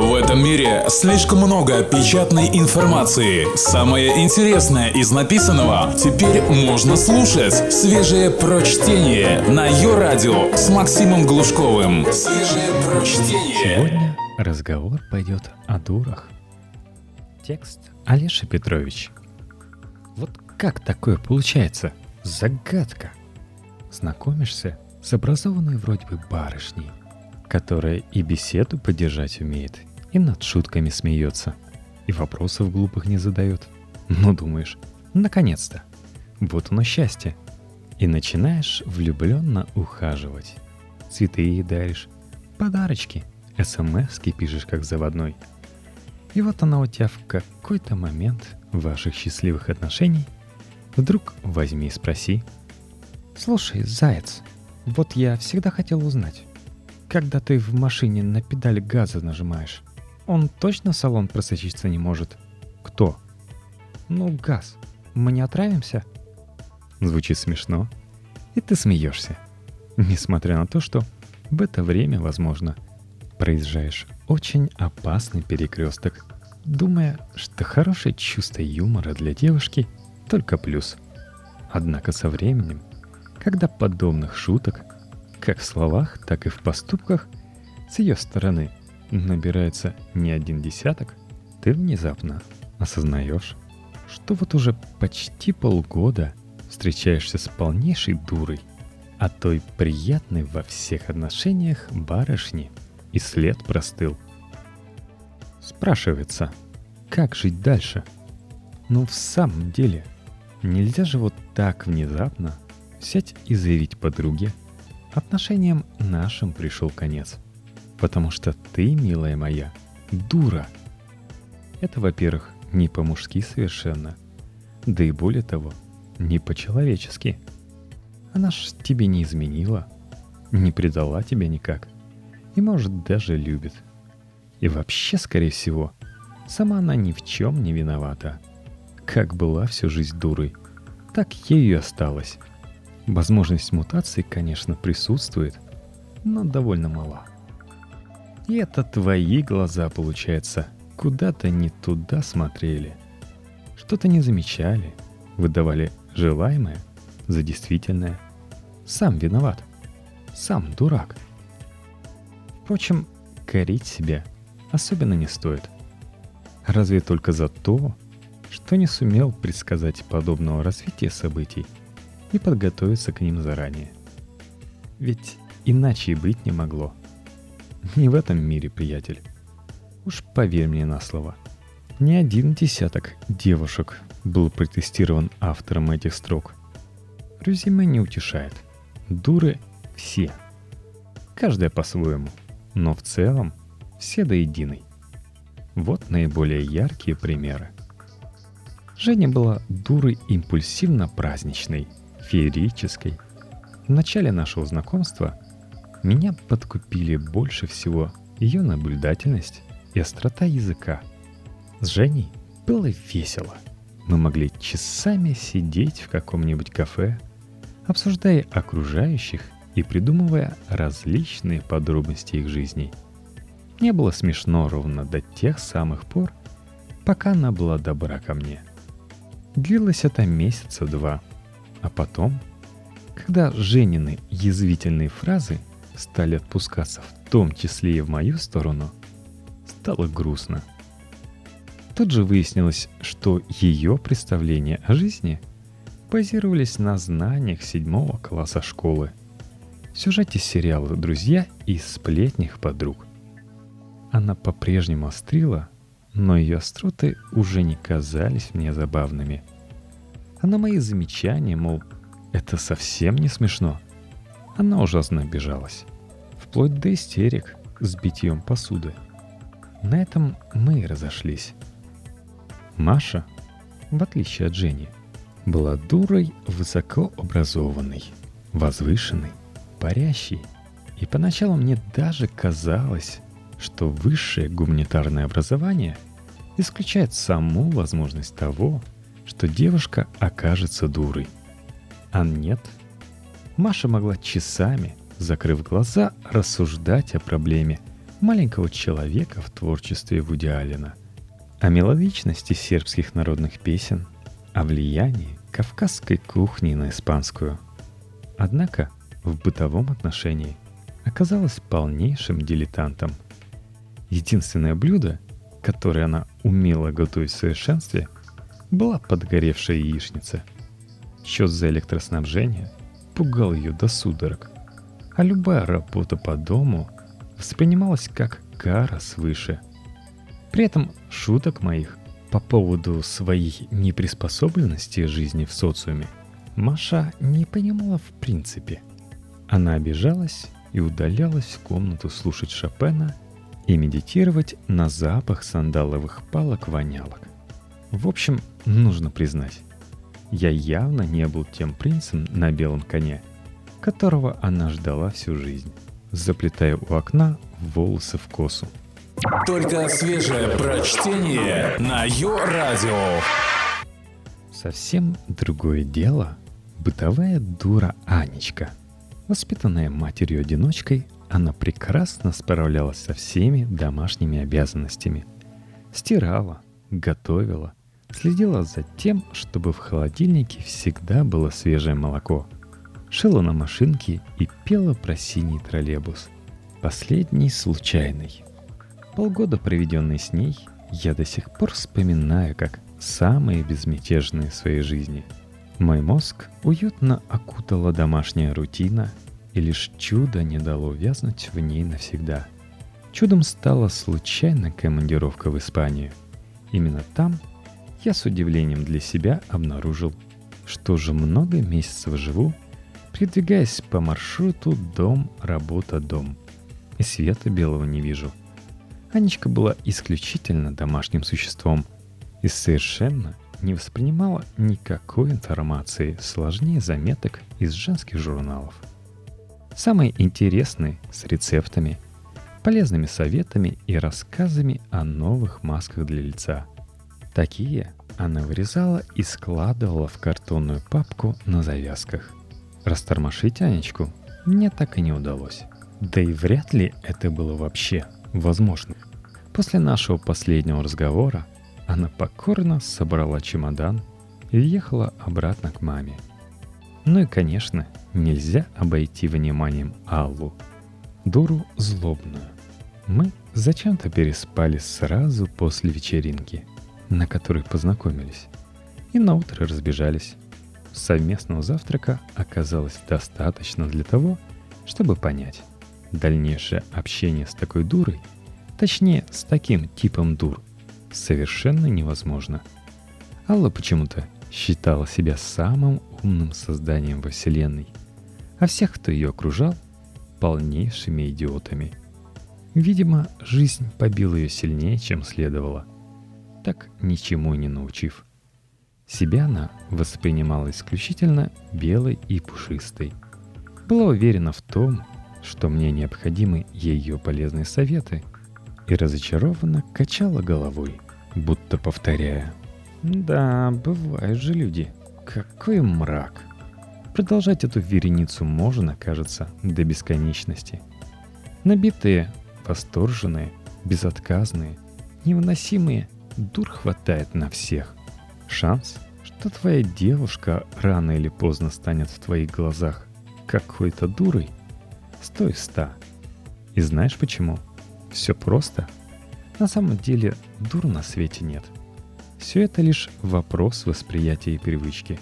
В этом мире слишком много печатной информации. Самое интересное из написанного теперь можно слушать. Свежее прочтение на ее радио с Максимом Глушковым. Свежее прочтение. Сегодня разговор пойдет о дурах. Текст Олеша Петрович. Вот как такое получается? Загадка. Знакомишься с образованной вроде бы барышней, которая и беседу поддержать умеет, и над шутками смеется, и вопросов глупых не задает. Ну, думаешь, наконец-то. Вот оно счастье. И начинаешь влюбленно ухаживать. Цветы ей даришь, подарочки, смс пишешь как заводной. И вот она у тебя в какой-то момент ваших счастливых отношений вдруг возьми и спроси. «Слушай, заяц, вот я всегда хотел узнать, когда ты в машине на педаль газа нажимаешь, он точно в салон просочиться не может? Кто? Ну, газ. Мы не отравимся? Звучит смешно. И ты смеешься. Несмотря на то, что в это время, возможно, проезжаешь очень опасный перекресток, думая, что хорошее чувство юмора для девушки только плюс. Однако со временем, когда подобных шуток как в словах, так и в поступках с ее стороны набирается не один десяток, ты внезапно осознаешь, что вот уже почти полгода встречаешься с полнейшей дурой, а той приятной во всех отношениях барышни, и след простыл. Спрашивается, как жить дальше? Ну в самом деле, нельзя же вот так внезапно взять и заявить подруге, отношениям нашим пришел конец. Потому что ты, милая моя, дура. Это, во-первых, не по-мужски совершенно. Да и более того, не по-человечески. Она ж тебе не изменила, не предала тебя никак. И, может, даже любит. И вообще, скорее всего, сама она ни в чем не виновата. Как была всю жизнь дурой, так ею и осталась. Возможность мутации, конечно, присутствует, но довольно мала. И это твои глаза, получается, куда-то не туда смотрели. Что-то не замечали, выдавали желаемое за действительное. Сам виноват. Сам дурак. Впрочем, корить себя особенно не стоит. Разве только за то, что не сумел предсказать подобного развития событий – и подготовиться к ним заранее. Ведь иначе и быть не могло. Не в этом мире, приятель. Уж поверь мне на слово. Не один десяток девушек был протестирован автором этих строк. Резюме не утешает. Дуры все. Каждая по-своему, но в целом все до единой. Вот наиболее яркие примеры. Женя была дурой импульсивно-праздничной – феерической. В начале нашего знакомства меня подкупили больше всего ее наблюдательность и острота языка. С Женей было весело. Мы могли часами сидеть в каком-нибудь кафе, обсуждая окружающих и придумывая различные подробности их жизней. Мне было смешно ровно до тех самых пор, пока она была добра ко мне. Длилось это месяца два – а потом, когда Женины язвительные фразы стали отпускаться в том числе и в мою сторону, стало грустно. Тут же выяснилось, что ее представления о жизни базировались на знаниях седьмого класса школы, сюжете сериала «Друзья» и сплетнях подруг. Она по-прежнему острила, но ее остроты уже не казались мне забавными – а на мои замечания, мол, это совсем не смешно, она ужасно обижалась. Вплоть до истерик с битьем посуды. На этом мы и разошлись. Маша, в отличие от Жени, была дурой высокообразованной, возвышенной, парящей. И поначалу мне даже казалось, что высшее гуманитарное образование исключает саму возможность того, что девушка окажется дурой. А нет. Маша могла часами, закрыв глаза, рассуждать о проблеме маленького человека в творчестве Вуди Аллена, о мелодичности сербских народных песен, о влиянии кавказской кухни на испанскую. Однако в бытовом отношении оказалась полнейшим дилетантом. Единственное блюдо, которое она умела готовить в совершенстве, была подгоревшая яичница. Счет за электроснабжение пугал ее до судорог, а любая работа по дому воспринималась как кара свыше. При этом шуток моих по поводу своей неприспособленности жизни в социуме Маша не понимала в принципе. Она обижалась и удалялась в комнату слушать Шопена и медитировать на запах сандаловых палок-вонялок. В общем, нужно признать, я явно не был тем принцем на белом коне, которого она ждала всю жизнь, заплетая у окна волосы в косу. Только свежее прочтение на Йо-Радио. Совсем другое дело – бытовая дура Анечка. Воспитанная матерью-одиночкой, она прекрасно справлялась со всеми домашними обязанностями. Стирала, готовила, Следила за тем, чтобы в холодильнике всегда было свежее молоко. Шила на машинке и пела про синий троллейбус. Последний случайный. Полгода, проведенные с ней, я до сих пор вспоминаю как самые безмятежные в своей жизни. Мой мозг уютно окутала домашняя рутина, и лишь чудо не дало вязнуть в ней навсегда. Чудом стала случайная командировка в Испанию. Именно там я с удивлением для себя обнаружил, что уже много месяцев живу, передвигаясь по маршруту дом-работа-дом. И света белого не вижу. Анечка была исключительно домашним существом и совершенно не воспринимала никакой информации сложнее заметок из женских журналов. Самые интересные с рецептами, полезными советами и рассказами о новых масках для лица – Такие она вырезала и складывала в картонную папку на завязках. Растормошить Анечку мне так и не удалось. Да и вряд ли это было вообще возможно. После нашего последнего разговора она покорно собрала чемодан и въехала обратно к маме. Ну и, конечно, нельзя обойти вниманием Аллу, дуру злобную. Мы зачем-то переспали сразу после вечеринки – на которой познакомились, и на утро разбежались. Совместного завтрака оказалось достаточно для того, чтобы понять, дальнейшее общение с такой дурой, точнее, с таким типом дур, совершенно невозможно. Алла почему-то считала себя самым умным созданием во Вселенной, а всех, кто ее окружал, полнейшими идиотами. Видимо, жизнь побила ее сильнее, чем следовало – так ничему не научив. Себя она воспринимала исключительно белой и пушистой. Была уверена в том, что мне необходимы ее полезные советы, и разочарованно качала головой, будто повторяя. «Да, бывают же люди. Какой мрак!» Продолжать эту вереницу можно, кажется, до бесконечности. Набитые, восторженные, безотказные, невыносимые – дур хватает на всех. Шанс, что твоя девушка рано или поздно станет в твоих глазах какой-то дурой, стой ста. И знаешь почему? Все просто. На самом деле дур на свете нет. Все это лишь вопрос восприятия и привычки.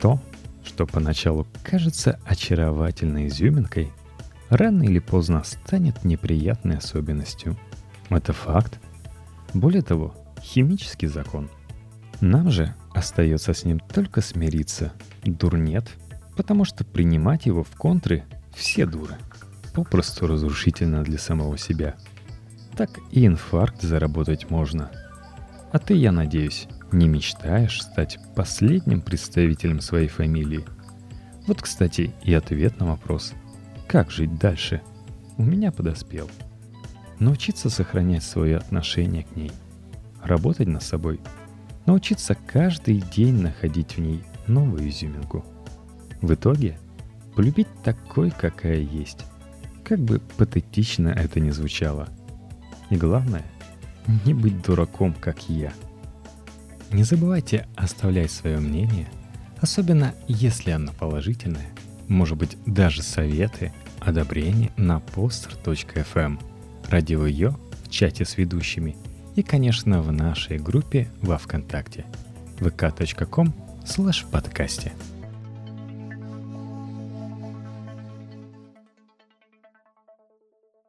То, что поначалу кажется очаровательной изюминкой, рано или поздно станет неприятной особенностью. Это факт. Более того, химический закон. Нам же остается с ним только смириться. Дур нет, потому что принимать его в контры все дуры. Попросту разрушительно для самого себя. Так и инфаркт заработать можно. А ты, я надеюсь, не мечтаешь стать последним представителем своей фамилии. Вот, кстати, и ответ на вопрос, как жить дальше, у меня подоспел. Научиться сохранять свое отношение к ней – работать над собой, научиться каждый день находить в ней новую изюминку. В итоге полюбить такой, какая есть. Как бы патетично это ни звучало – И главное, не быть дураком, как я. Не забывайте оставлять свое мнение, особенно если оно положительное, может быть даже советы, одобрение на poster.fm, эм, радио ее в чате с ведущими и, конечно, в нашей группе во Вконтакте vk.com slash подкасте.